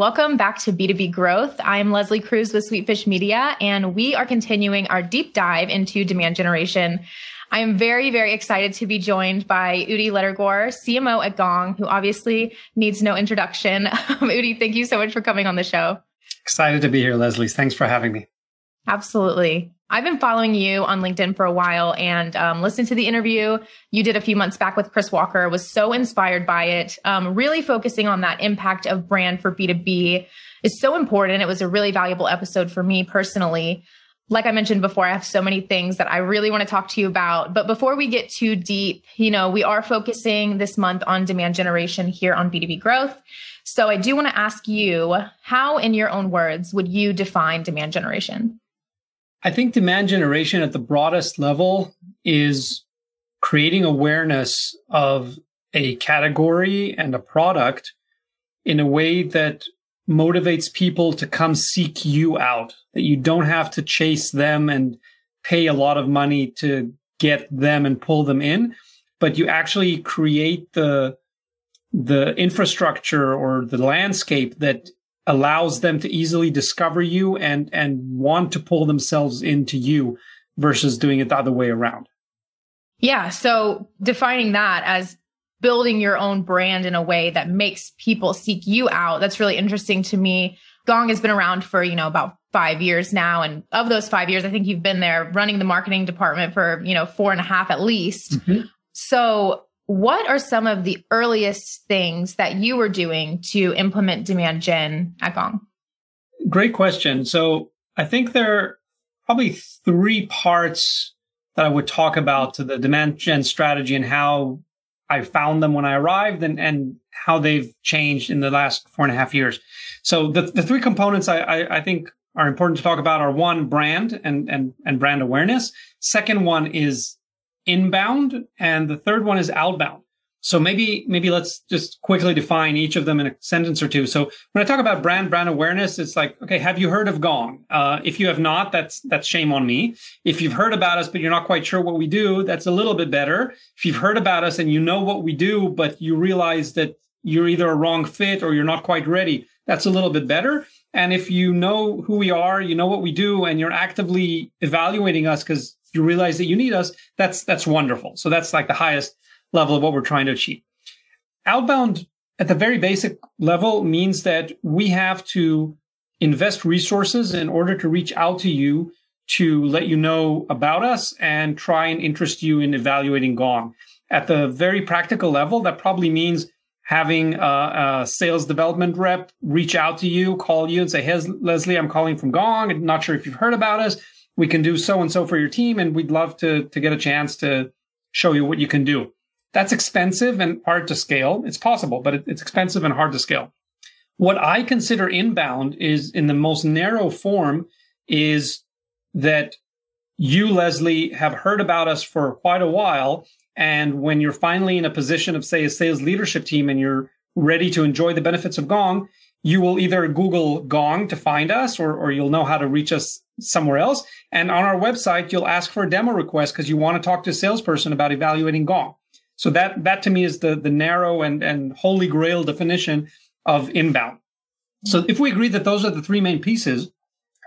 Welcome back to B2B Growth. I'm Leslie Cruz with Sweetfish Media, and we are continuing our deep dive into demand generation. I am very, very excited to be joined by Udi Ledergor, CMO at Gong, who obviously needs no introduction. Um, Udi, thank you so much for coming on the show. Excited to be here, Leslie. Thanks for having me. Absolutely. I've been following you on LinkedIn for a while and um, listened to the interview you did a few months back with Chris Walker. Was so inspired by it. Um, really focusing on that impact of brand for B2B is so important. It was a really valuable episode for me personally. Like I mentioned before, I have so many things that I really want to talk to you about. But before we get too deep, you know, we are focusing this month on demand generation here on B2B growth. So I do want to ask you, how, in your own words, would you define demand generation? I think demand generation at the broadest level is creating awareness of a category and a product in a way that motivates people to come seek you out, that you don't have to chase them and pay a lot of money to get them and pull them in, but you actually create the the infrastructure or the landscape that allows them to easily discover you and and want to pull themselves into you versus doing it the other way around. Yeah, so defining that as building your own brand in a way that makes people seek you out. That's really interesting to me. Gong has been around for, you know, about five years now. And of those five years, I think you've been there running the marketing department for, you know, four and a half at least. Mm-hmm. So what are some of the earliest things that you were doing to implement demand gen at Gong? Great question. So I think there are probably three parts that I would talk about to the demand gen strategy and how I found them when I arrived and, and how they've changed in the last four and a half years. So the, the three components I, I, I think are important to talk about are one, brand and, and, and brand awareness. Second one is inbound and the third one is outbound. So maybe, maybe let's just quickly define each of them in a sentence or two. So when I talk about brand, brand awareness, it's like, okay, have you heard of Gong? Uh, if you have not, that's, that's shame on me. If you've heard about us, but you're not quite sure what we do, that's a little bit better. If you've heard about us and you know what we do, but you realize that you're either a wrong fit or you're not quite ready, that's a little bit better. And if you know who we are, you know what we do, and you're actively evaluating us because you realize that you need us, that's that's wonderful. So that's like the highest level of what we're trying to achieve. Outbound at the very basic level means that we have to invest resources in order to reach out to you to let you know about us and try and interest you in evaluating Gong. At the very practical level, that probably means having a, a, sales development rep reach out to you, call you and say, Hey, Leslie, I'm calling from Gong. I'm not sure if you've heard about us. We can do so and so for your team. And we'd love to, to get a chance to show you what you can do. That's expensive and hard to scale. It's possible, but it's expensive and hard to scale. What I consider inbound is in the most narrow form is that you, Leslie, have heard about us for quite a while. And when you're finally in a position of, say, a sales leadership team and you're ready to enjoy the benefits of Gong, you will either Google Gong to find us or, or you'll know how to reach us somewhere else. And on our website, you'll ask for a demo request because you want to talk to a salesperson about evaluating Gong. So that that to me is the the narrow and and holy grail definition of inbound. So if we agree that those are the three main pieces,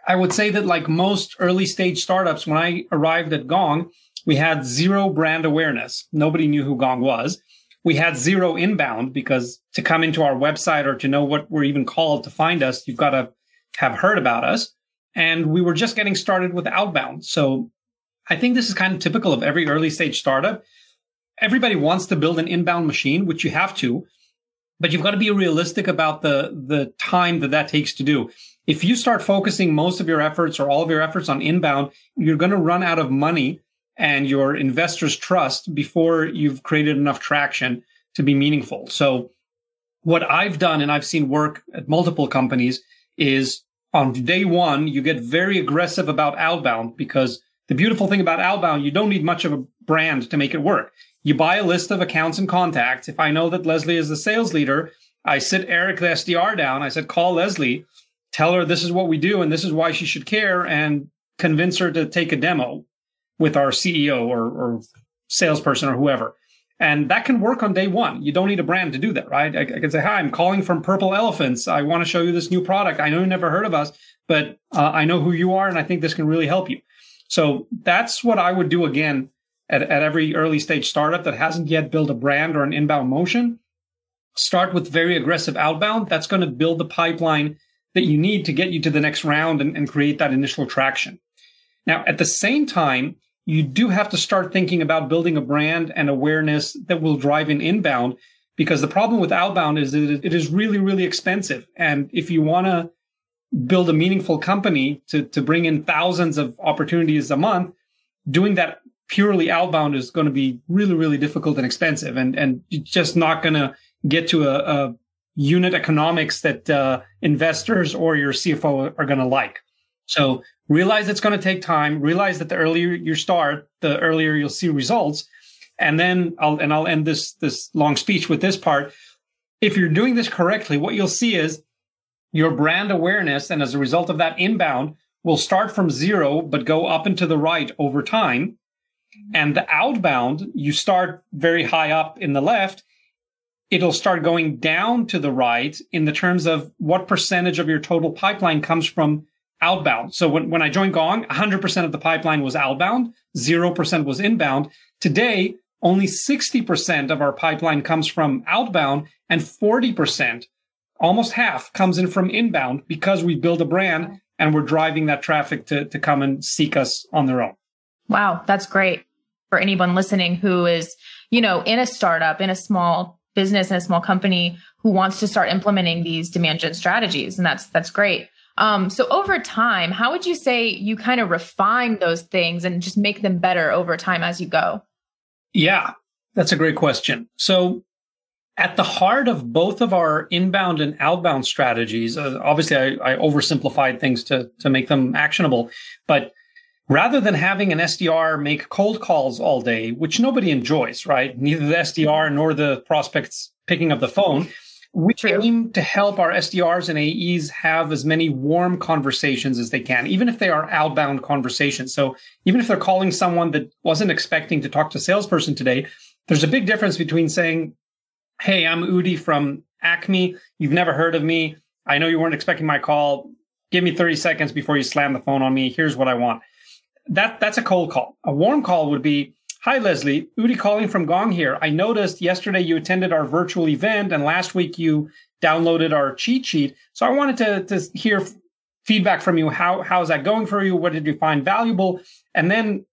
I would say that like most early stage startups, when I arrived at Gong, we had zero brand awareness. Nobody knew who Gong was. We had zero inbound because to come into our website or to know what we're even called to find us, you've got to have heard about us. And we were just getting started with outbound. So I think this is kind of typical of every early stage startup everybody wants to build an inbound machine, which you have to, but you've got to be realistic about the, the time that that takes to do. If you start focusing most of your efforts or all of your efforts on inbound, you're going to run out of money and your investors' trust before you've created enough traction to be meaningful. So what I've done and I've seen work at multiple companies is on day one, you get very aggressive about outbound because the beautiful thing about outbound, you don't need much of a brand to make it work. You buy a list of accounts and contacts. If I know that Leslie is the sales leader, I sit Eric, the SDR down. I said, call Leslie, tell her this is what we do and this is why she should care and convince her to take a demo with our CEO or, or salesperson or whoever. And that can work on day one. You don't need a brand to do that, right? I, I can say, hi, I'm calling from Purple Elephants. I want to show you this new product. I know you never heard of us, but uh, I know who you are and I think this can really help you. So that's what I would do again at, at every early stage startup that hasn't yet built a brand or an inbound motion. Start with very aggressive outbound. That's going to build the pipeline that you need to get you to the next round and, and create that initial traction. Now, at the same time, you do have to start thinking about building a brand and awareness that will drive in inbound because the problem with outbound is that it is really, really expensive. And if you want to build a meaningful company to, to bring in thousands of opportunities a month, doing that purely outbound is going to be really, really difficult and expensive and, and just not going to get to a, a unit economics that uh, investors or your CFO are going to like. So realize it's going to take time. Realize that the earlier you start, the earlier you'll see results. And then I'll and I'll end this this long speech with this part. If you're doing this correctly, what you'll see is your brand awareness, and as a result of that, inbound will start from zero but go up and to the right over time. And the outbound, you start very high up in the left. It'll start going down to the right in the terms of what percentage of your total pipeline comes from outbound. So when, when I joined Gong, 100% of the pipeline was outbound, 0% was inbound. Today, only 60% of our pipeline comes from outbound and 40%, almost half comes in from inbound because we build a brand and we're driving that traffic to, to come and seek us on their own. Wow, that's great for anyone listening who is, you know, in a startup, in a small business, in a small company who wants to start implementing these demand gen strategies. And that's that's great. Um, so over time, how would you say you kind of refine those things and just make them better over time as you go? Yeah, that's a great question. So at the heart of both of our inbound and outbound strategies, uh, obviously I, I oversimplified things to, to make them actionable, but rather than having an SDR make cold calls all day, which nobody enjoys, right? Neither the SDR nor the prospects picking up the phone. We True. aim to help our SDRs and AEs have as many warm conversations as they can, even if they are outbound conversations. So even if they're calling someone that wasn't expecting to talk to a salesperson today, there's a big difference between saying, Hey, I'm Udi from Acme. You've never heard of me. I know you weren't expecting my call. Give me 30 seconds before you slam the phone on me. Here's what I want. That, that's a cold call. A warm call would be, Hi, Leslie. Udi calling from Gong here. I noticed yesterday you attended our virtual event and last week you downloaded our cheat sheet. So I wanted to, to hear feedback from you. How, how's that going for you? What did you find valuable? And then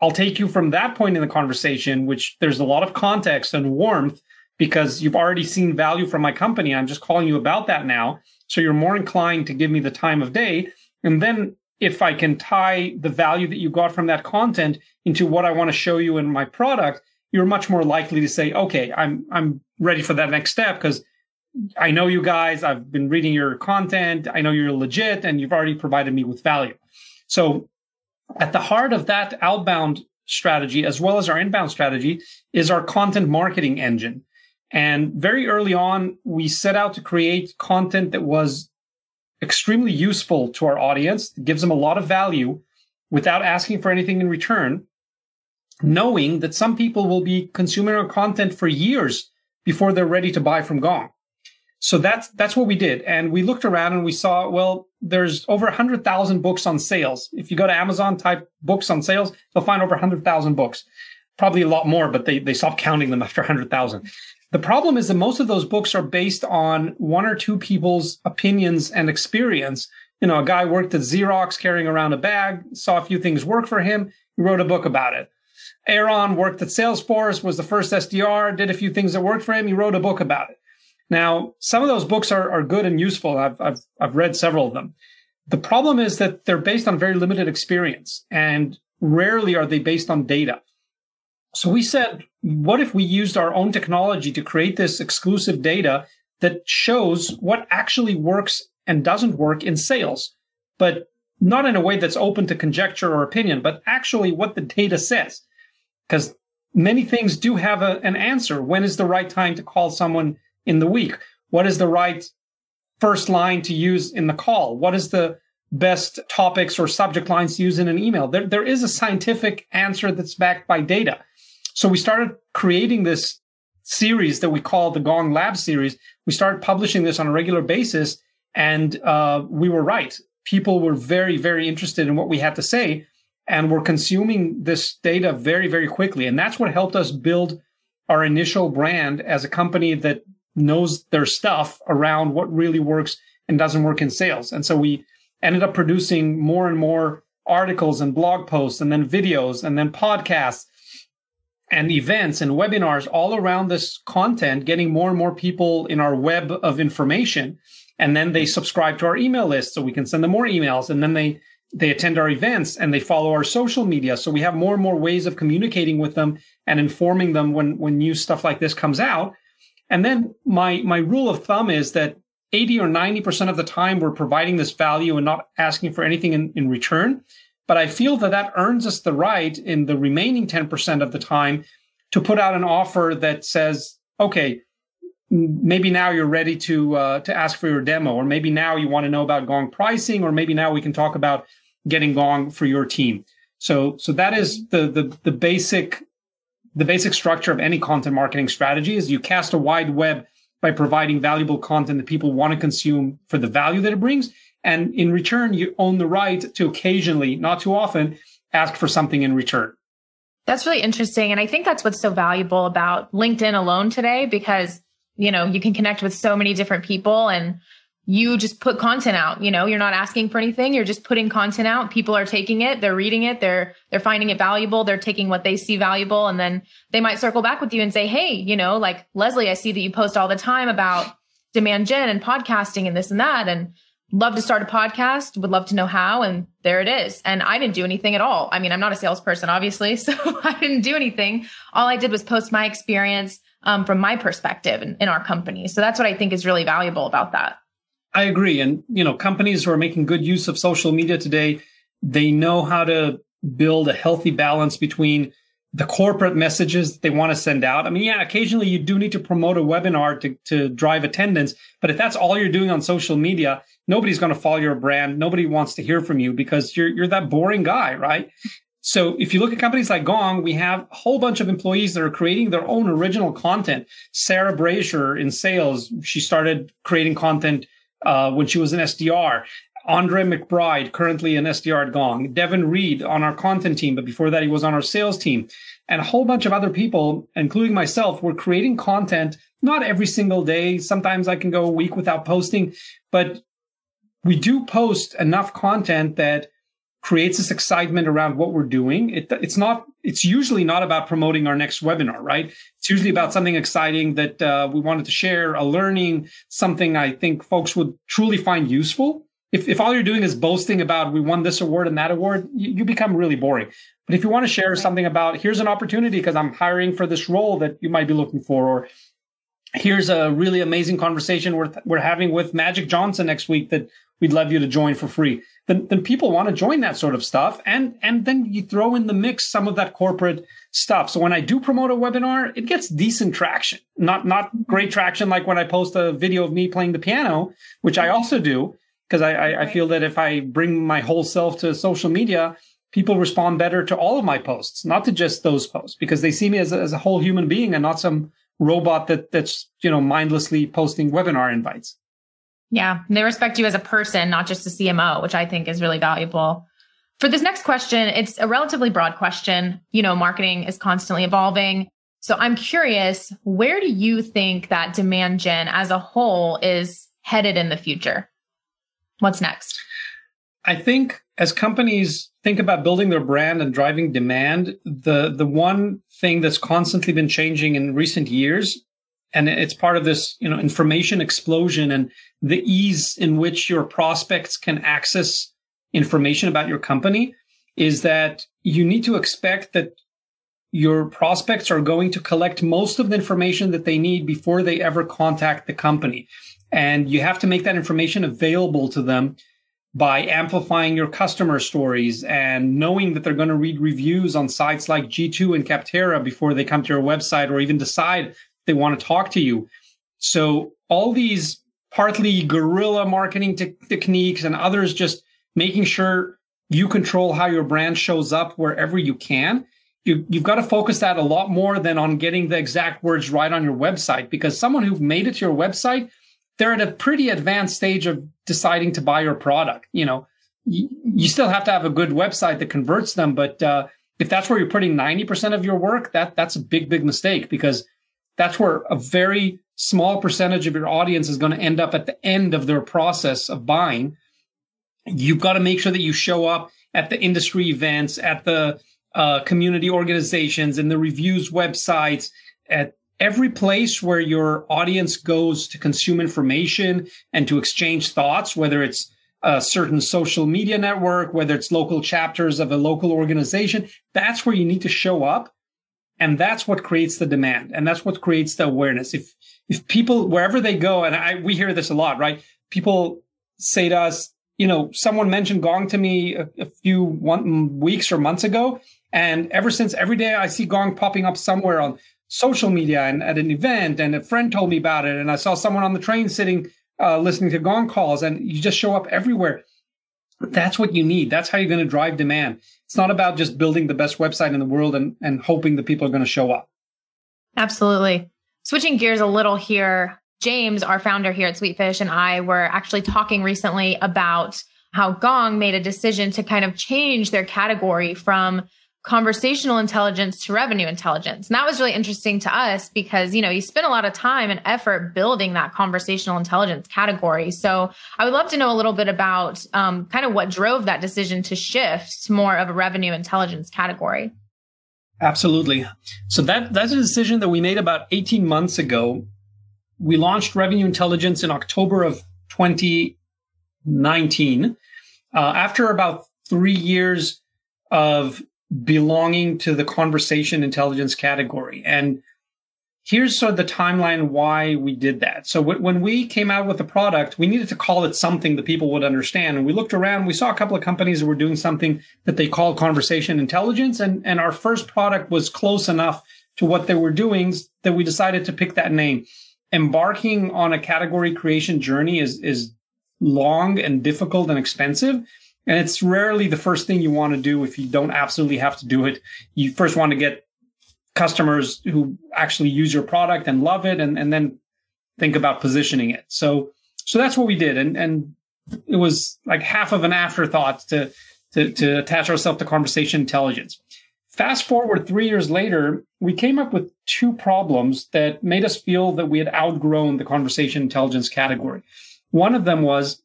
I'll take you from that point in the conversation, which there's a lot of context and warmth because you've already seen value from my company. I'm just calling you about that now. So you're more inclined to give me the time of day. And then if I can tie the value that you got from that content into what I want to show you in my product, you're much more likely to say, okay, I'm, I'm ready for that next step because I know you guys. I've been reading your content. I know you're legit and you've already provided me with value. So at the heart of that outbound strategy, as well as our inbound strategy is our content marketing engine. And very early on, we set out to create content that was extremely useful to our audience, gives them a lot of value without asking for anything in return, knowing that some people will be consuming our content for years before they're ready to buy from Gong. So that's that's what we did, and we looked around and we saw well, there's over hundred thousand books on sales. If you go to Amazon, type books on sales, you'll find over hundred thousand books. Probably a lot more, but they they stopped counting them after hundred thousand. The problem is that most of those books are based on one or two people's opinions and experience. You know, a guy worked at Xerox carrying around a bag, saw a few things work for him, he wrote a book about it. Aaron worked at Salesforce, was the first SDR, did a few things that worked for him, he wrote a book about it. Now, some of those books are, are good and useful. I've, I've, I've read several of them. The problem is that they're based on very limited experience. And rarely are they based on data. So we said, what if we used our own technology to create this exclusive data that shows what actually works and doesn't work in sales, but not in a way that's open to conjecture or opinion, but actually what the data says. Because many things do have a, an answer. When is the right time to call someone in the week? What is the right first line to use in the call? What is the best topics or subject lines to use in an email? There, there is a scientific answer that's backed by data. So we started creating this series that we call the Gong Lab series. We started publishing this on a regular basis, and uh, we were right. People were very, very interested in what we had to say, and were consuming this data very, very quickly. And that's what helped us build our initial brand as a company that knows their stuff around what really works and doesn't work in sales. And so we ended up producing more and more articles and blog posts and then videos and then podcasts and events and webinars all around this content, getting more and more people in our web of information. And then they subscribe to our email list so we can send them more emails. And then they, they attend our events and they follow our social media. So we have more and more ways of communicating with them and informing them when, when new stuff like this comes out. And then my, my rule of thumb is that 80 or 90% of the time we're providing this value and not asking for anything in, in return. But I feel that that earns us the right in the remaining 10% of the time to put out an offer that says, okay, maybe now you're ready to uh, to ask for your demo, or maybe now you want to know about Gong pricing, or maybe now we can talk about getting Gong for your team. So so that is the the the basic the basic structure of any content marketing strategy is you cast a wide web by providing valuable content that people want to consume for the value that it brings. And in return, you own the right to occasionally, not too often, ask for something in return. That's really interesting. And I think that's what's so valuable about LinkedIn alone today because, you know, you can connect with so many different people and you just put content out. You know you're not asking for anything. You're just putting content out. People are taking it. They're reading it. They're they're finding it valuable. They're taking what they see valuable. And then they might circle back with you and say hey you know like leslie i see that you post all the time about demand gen and podcasting and this and that. And love to start a podcast would love to know how and there it is. And i didn't do anything at all. I mean i'm not a salesperson obviously so i didn't do anything. All i did was post my experience um, from my perspective in, in our company. So that's what i think is really valuable about that. I agree. And, you know, companies who are making good use of social media today, they know how to build a healthy balance between the corporate messages they want to send out. I mean, yeah, occasionally you do need to promote a webinar to, to drive attendance. But if that's all you're doing on social media, nobody's going to follow your brand. Nobody wants to hear from you because you're, you're that boring guy, right? So if you look at companies like Gong, we have a whole bunch of employees that are creating their own original content. Sarah Brazier in sales, she started creating content uh, when she was an SDR. Andre McBride, currently an SDR at Gong. Devin Reed on our content team, but before that, he was on our sales team. And a whole bunch of other people, including myself, were creating content, not every single day. Sometimes I can go a week without posting, but we do post enough content that creates this excitement around what we're doing. It, it's not, it's usually not about promoting our next webinar, right? It's usually about something exciting that uh, we wanted to share, a learning, something I think folks would truly find useful. If, if all you're doing is boasting about we won this award and that award, you, you become really boring. But if you want to share something about here's an opportunity because I'm hiring for this role that you might be looking for, or here's a really amazing conversation we're, we're having with Magic Johnson next week that we'd love you to join for free. Then, then people want to join that sort of stuff. And, and then you throw in the mix some of that corporate stuff. So when I do promote a webinar, it gets decent traction, not, not great traction. Like when I post a video of me playing the piano, which I also do, because I, I, I feel that if I bring my whole self to social media, people respond better to all of my posts, not to just those posts, because they see me as a, as a whole human being and not some robot that that's you know mindlessly posting webinar invites. Yeah, they respect you as a person, not just a CMO, which I think is really valuable. For this next question, it's a relatively broad question. You know, marketing is constantly evolving. So I'm curious, where do you think that demand gen as a whole is headed in the future? What's next? I think as companies think about building their brand and driving demand, the the one thing that's constantly been changing in recent years, and it's part of this, you know, information explosion and the ease in which your prospects can access information about your company is that you need to expect that your prospects are going to collect most of the information that they need before they ever contact the company. And you have to make that information available to them by amplifying your customer stories and knowing that they're going to read reviews on sites like G2 and Capterra before they come to your website or even decide they want to talk to you. So all these partly guerrilla marketing te- techniques and others just making sure you control how your brand shows up wherever you can. You, you've got to focus that a lot more than on getting the exact words right on your website because someone who made it to your website they're at a pretty advanced stage of deciding to buy your product. You know, you, you still have to have a good website that converts them, but uh, if that's where you're putting 90% of your work, that that's a big, big mistake because that's where a very small percentage of your audience is going to end up at the end of their process of buying. You've got to make sure that you show up at the industry events, at the uh, community organizations, and the reviews websites, at every place where your audience goes to consume information and to exchange thoughts, whether it's a certain social media network, whether it's local chapters of a local organization, that's where you need to show up. And that's what creates the demand. And that's what creates the awareness. If, if people, wherever they go, and I, we hear this a lot, right? People say to us, you know, someone mentioned Gong to me a, a few one, weeks or months ago. And ever since every day I see Gong popping up somewhere on social media and at an event, and a friend told me about it, and I saw someone on the train sitting uh, listening to gong calls, and you just show up everywhere. That's what you need. That's how you're going to drive demand. It's not about just building the best website in the world and, and hoping that people are going to show up. Absolutely. Switching gears a little here, James, our founder here at Sweetfish, and I were actually talking recently about how Gong made a decision to kind of change their category from conversational intelligence to revenue intelligence. And that was really interesting to us because, you know, you spend a lot of time and effort building that conversational intelligence category. So I would love to know a little bit about um, kind of what drove that decision to shift to more of a revenue intelligence category. Absolutely. So that that's a decision that we made about 18 months ago. We launched revenue intelligence in October of 2019. Uh, after about three years of belonging to the conversation intelligence category. And here's sort of the timeline why we did that. So w- when we came out with the product, we needed to call it something that people would understand. And we looked around, we saw a couple of companies that were doing something that they called conversation intelligence. And, and our first product was close enough to what they were doing that we decided to pick that name. Embarking on a category creation journey is, is long and difficult and expensive. And it's rarely the first thing you want to do if you don't absolutely have to do it. You first want to get customers who actually use your product and love it and, and then think about positioning it. So so that's what we did. And and it was like half of an afterthought to to, to attach ourselves to conversation intelligence. Fast forward three years later, we came up with two problems that made us feel that we had outgrown the conversation intelligence category. One of them was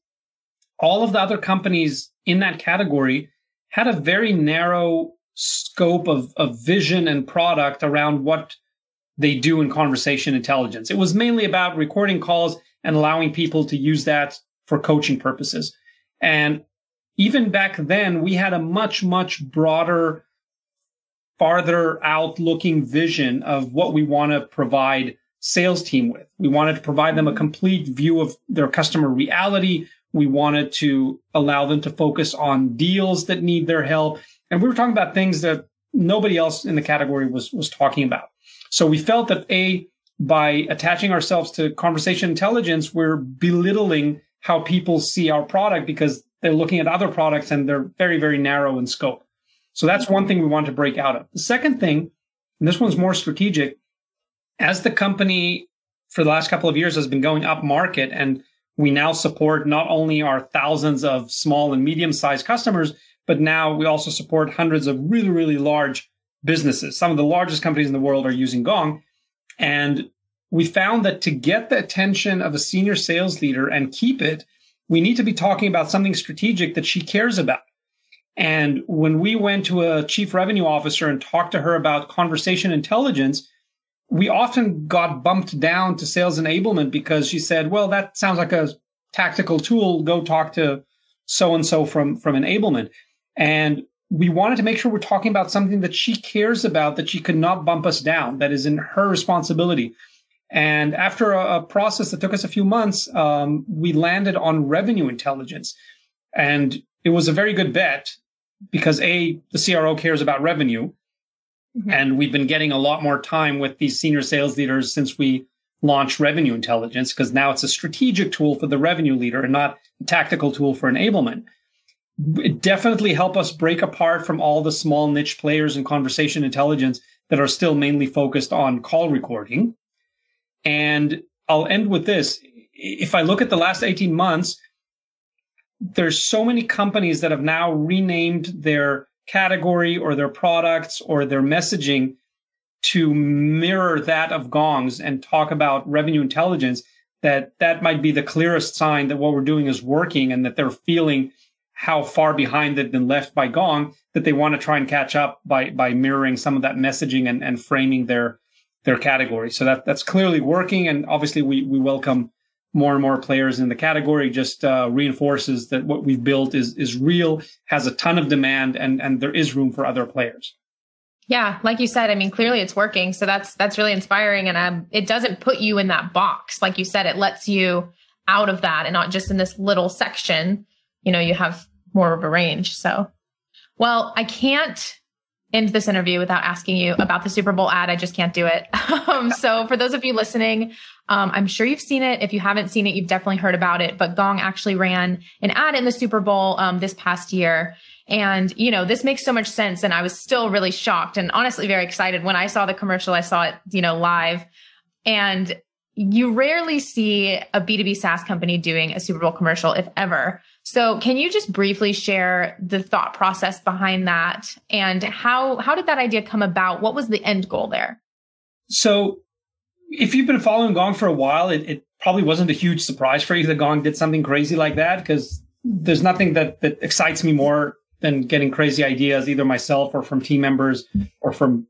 all of the other companies in that category had a very narrow scope of, of vision and product around what they do in conversation intelligence. It was mainly about recording calls and allowing people to use that for coaching purposes. And even back then, we had a much, much broader, farther out looking vision of what we want to provide sales team with. We wanted to provide them a mm-hmm. complete view of their customer reality, we wanted to allow them to focus on deals that need their help. And we were talking about things that nobody else in the category was, was talking about. So we felt that A, by attaching ourselves to conversation intelligence, we're belittling how people see our product because they're looking at other products and they're very, very narrow in scope. So that's one thing we want to break out of. The second thing, and this one's more strategic, as the company for the last couple of years has been going up market and we now support not only our thousands of small and medium sized customers, but now we also support hundreds of really, really large businesses. Some of the largest companies in the world are using Gong. And we found that to get the attention of a senior sales leader and keep it, we need to be talking about something strategic that she cares about. And when we went to a chief revenue officer and talked to her about conversation intelligence, we often got bumped down to sales enablement because she said, well, that sounds like a tactical tool. Go talk to so and so from, from enablement. And we wanted to make sure we're talking about something that she cares about, that she could not bump us down, that is in her responsibility. And after a, a process that took us a few months, um, we landed on revenue intelligence. And it was a very good bet because A, the CRO cares about revenue. Mm-hmm. And we've been getting a lot more time with these senior sales leaders since we launched revenue intelligence, because now it's a strategic tool for the revenue leader and not a tactical tool for enablement it definitely help us break apart from all the small niche players in conversation intelligence that are still mainly focused on call recording. And I'll end with this. If I look at the last 18 months, there's so many companies that have now renamed their category or their products or their messaging to mirror that of Gong's and talk about revenue intelligence that that might be the clearest sign that what we're doing is working and that they're feeling how far behind they've been left by Gong that they want to try and catch up by by mirroring some of that messaging and, and framing their their category. So that that's clearly working, and obviously we we welcome more and more players in the category. Just uh, reinforces that what we've built is is real, has a ton of demand, and and there is room for other players. Yeah, like you said, I mean, clearly it's working. So that's that's really inspiring, and um, it doesn't put you in that box, like you said. It lets you out of that, and not just in this little section. You know, you have more of a range. So, well, I can't end this interview without asking you about the Super Bowl ad. I just can't do it. um, so, for those of you listening, um, I'm sure you've seen it. If you haven't seen it, you've definitely heard about it. But Gong actually ran an ad in the Super Bowl um, this past year. And, you know, this makes so much sense. And I was still really shocked and honestly very excited when I saw the commercial. I saw it, you know, live. And you rarely see a B2B SaaS company doing a Super Bowl commercial, if ever. So can you just briefly share the thought process behind that and how how did that idea come about? What was the end goal there? So if you've been following Gong for a while, it, it probably wasn't a huge surprise for you that Gong did something crazy like that because there's nothing that that excites me more than getting crazy ideas, either myself or from team members or from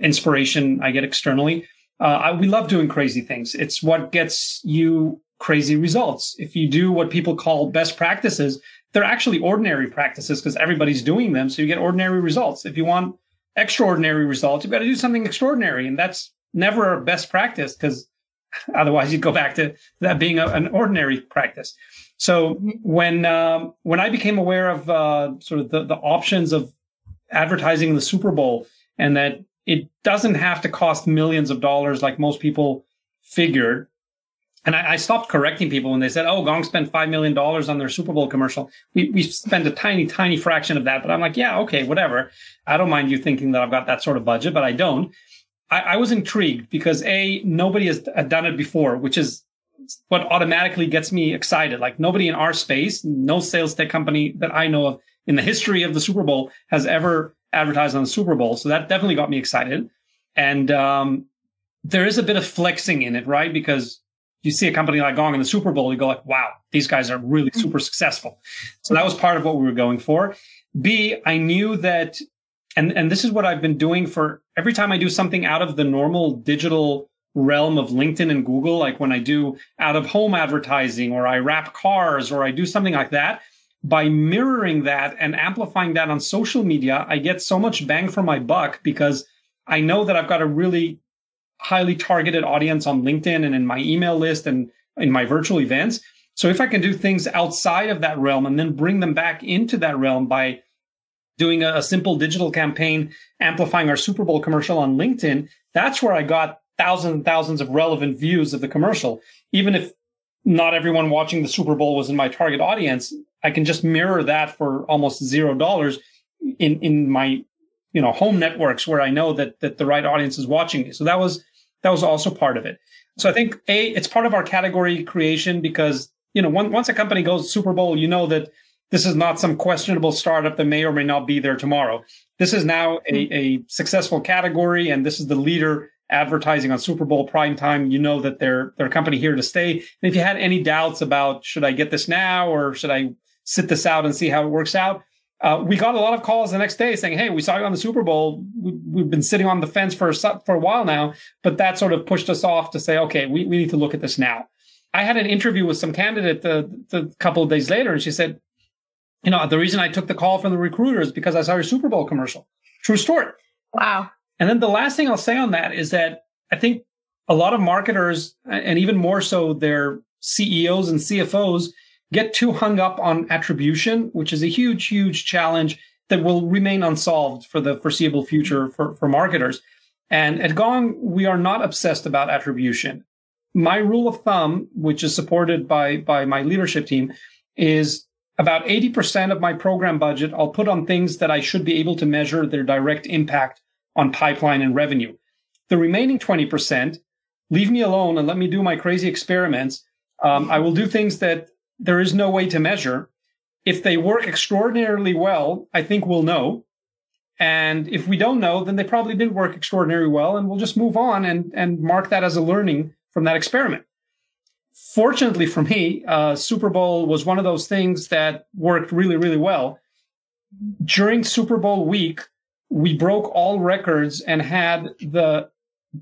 inspiration I get externally. Uh, I, we love doing crazy things. It's what gets you crazy results. If you do what people call best practices, they're actually ordinary practices because everybody's doing them. So you get ordinary results. If you want extraordinary results, you've got to do something extraordinary. And that's never a best practice because otherwise you'd go back to that being a, an ordinary practice. So when, um, when I became aware of, uh, sort of the, the options of advertising in the Super Bowl and that it doesn't have to cost millions of dollars like most people figured and I, I, stopped correcting people when they said, "Oh, Gong spent five million dollars on their Super Bowl commercial." We we spend a tiny, tiny fraction of that, but I'm like, yeah, okay, whatever. I don't mind you thinking that I've got that sort of budget, but I don't. I, I was intrigued because a nobody has done it before, which is what automatically gets me excited. Like nobody in our space, no sales tech company that I know of in the history of the Super Bowl has ever advertised on the Super Bowl, so that definitely got me excited. And um, there is a bit of flexing in it, right? Because you see a company like Gong in the Super Bowl, you go like, wow, these guys are really mm-hmm. super successful. So that was part of what we were going for. B, I knew that, and, and this is what I've been doing for every time I do something out of the normal digital realm of LinkedIn and Google, like when I do out of home advertising or I wrap cars or I do something like that, by mirroring that and amplifying that on social media, I get so much bang for my buck because I know that I've got a really highly targeted audience on LinkedIn and in my email list and in my virtual events. So if I can do things outside of that realm and then bring them back into that realm by doing a, a simple digital campaign, amplifying our Super Bowl commercial on LinkedIn, that's where I got thousands and thousands of relevant views of the commercial. Even if not everyone watching the Super Bowl was in my target audience, I can just mirror that for almost zero dollars in, in my, you know, home networks where I know that, that the right audience is watching me. So that was that was also part of it. So I think a it's part of our category creation because you know once a company goes Super Bowl, you know that this is not some questionable startup that may or may not be there tomorrow. This is now a, hmm. a successful category, and this is the leader advertising on Super Bowl prime time. You know that they're they're a company here to stay. And if you had any doubts about should I get this now or should I sit this out and see how it works out, uh, we got a lot of calls the next day saying, "Hey, we saw you on the Super Bowl. We, have been sitting on the fence for a, for a while now, but that sort of pushed us off to say, okay, we, we need to look at this now." I had an interview with some candidate the, the couple of days later, and she said, you know, the reason I took the call from the recruiter is because I saw your Super Bowl commercial. True story. Wow. And then the last thing I'll say on that is that I think a lot of marketers, and even more so their CEOs and CFOs, get too hung up on attribution, which is a huge, huge challenge that will remain unsolved for the foreseeable future for, for marketers. And at Gong, we are not obsessed about attribution. My rule of thumb, which is supported by, by my leadership team, is about 80% of my program budget I'll put on things that I should be able to measure their direct impact on pipeline and revenue. The remaining 20%, leave me alone and let me do my crazy experiments. Um, I will do things that there is no way to measure. If they work extraordinarily well, I think we'll know. And if we don't know, then they probably didn't work extraordinarily well, and we'll just move on and, and mark that as a learning from that experiment. Fortunately for me, uh, Super Bowl was one of those things that worked really, really well. During Super Bowl week, we broke all records and had the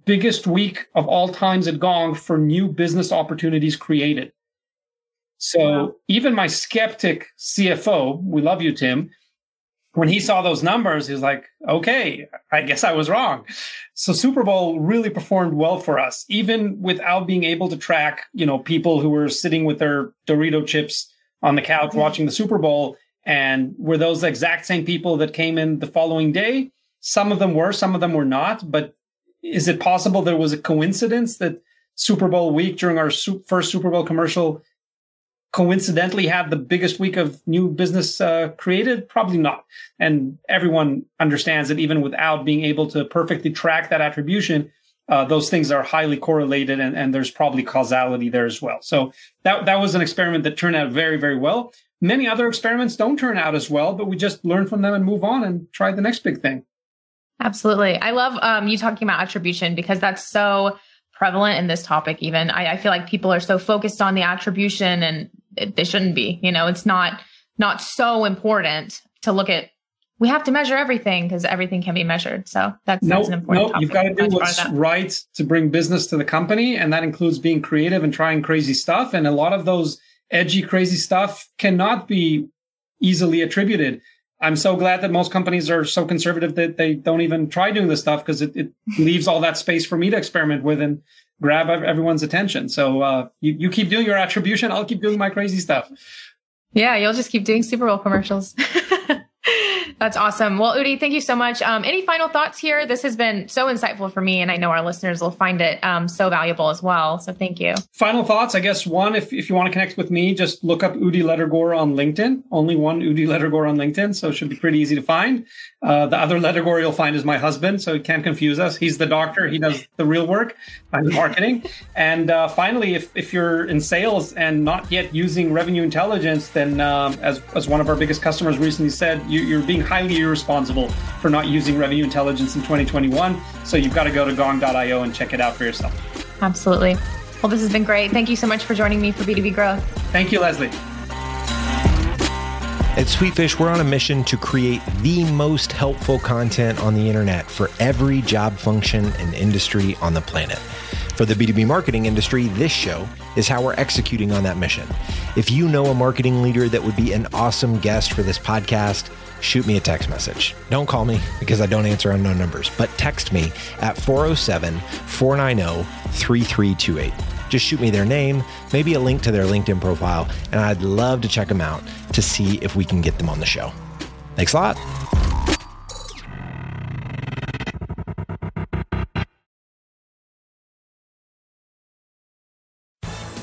biggest week of all times at Gong for new business opportunities created. So wow. even my skeptic CFO, we love you, Tim, when he saw those numbers, he was like, okay, I guess I was wrong. So Super Bowl really performed well for us, even without being able to track, you know, people who were sitting with their Dorito chips on the couch mm-hmm. watching the Super Bowl. And were those exact same people that came in the following day? Some of them were, some of them were not. But is it possible there was a coincidence that Super Bowl week during our first Super Bowl commercial coincidentally had the biggest week of new business uh, created? Probably not. And everyone understands that even without being able to perfectly track that attribution, uh, those things are highly correlated and, and there's probably causality there as well. So that, that was an experiment that turned out very, very well. Many other experiments don't turn out as well, but we just learn from them and move on and try the next big thing. Absolutely. I love um, you talking about attribution because that's so prevalent in this topic even I, I, feel like people are so focused on the attribution and it, they shouldn't be. You know, it's not not so important to look at. We have to measure everything because everything can be measured. So that's, nope, that's an important. No, nope. you've got to do what's right to bring business to the company, and that includes being creative and trying crazy stuff. And a lot of those edgy, crazy stuff cannot be easily attributed. I'm so glad that most companies are so conservative that they don't even try doing this stuff because it, it leaves all that space for me to experiment with and grab everyone's attention. So uh, you, you keep doing your attribution. I'll keep doing my crazy stuff. Yeah, you'll just keep doing Super Bowl commercials. That's awesome. Well, Udi, thank you so much. Um, any final thoughts here? This has been so insightful for me, and I know our listeners will find it um, so valuable as well. So thank you. Final thoughts, I guess. One, if, if you want to connect with me, just look up Udi Ledergor on LinkedIn. Only one Udi Ledergor on LinkedIn, so it should be pretty easy to find. Uh, the other Ledergor you'll find is my husband, so it can't confuse us. He's the doctor. He does the real work. I'm the marketing. and uh, finally, if, if you're in sales and not yet using revenue intelligence, then um, as, as one of our biggest customers recently said, you, you're being highly irresponsible for not using revenue intelligence in 2021. So you've got to go to gong.io and check it out for yourself. Absolutely. Well, this has been great. Thank you so much for joining me for B2B Growth. Thank you, Leslie. At Sweetfish, we're on a mission to create the most helpful content on the internet for every job function and industry on the planet. For the B2B marketing industry, this show is how we're executing on that mission. If you know a marketing leader that would be an awesome guest for this podcast, shoot me a text message. Don't call me because I don't answer unknown numbers, but text me at 407 490 3328. Just shoot me their name, maybe a link to their LinkedIn profile, and I'd love to check them out to see if we can get them on the show. Thanks a lot.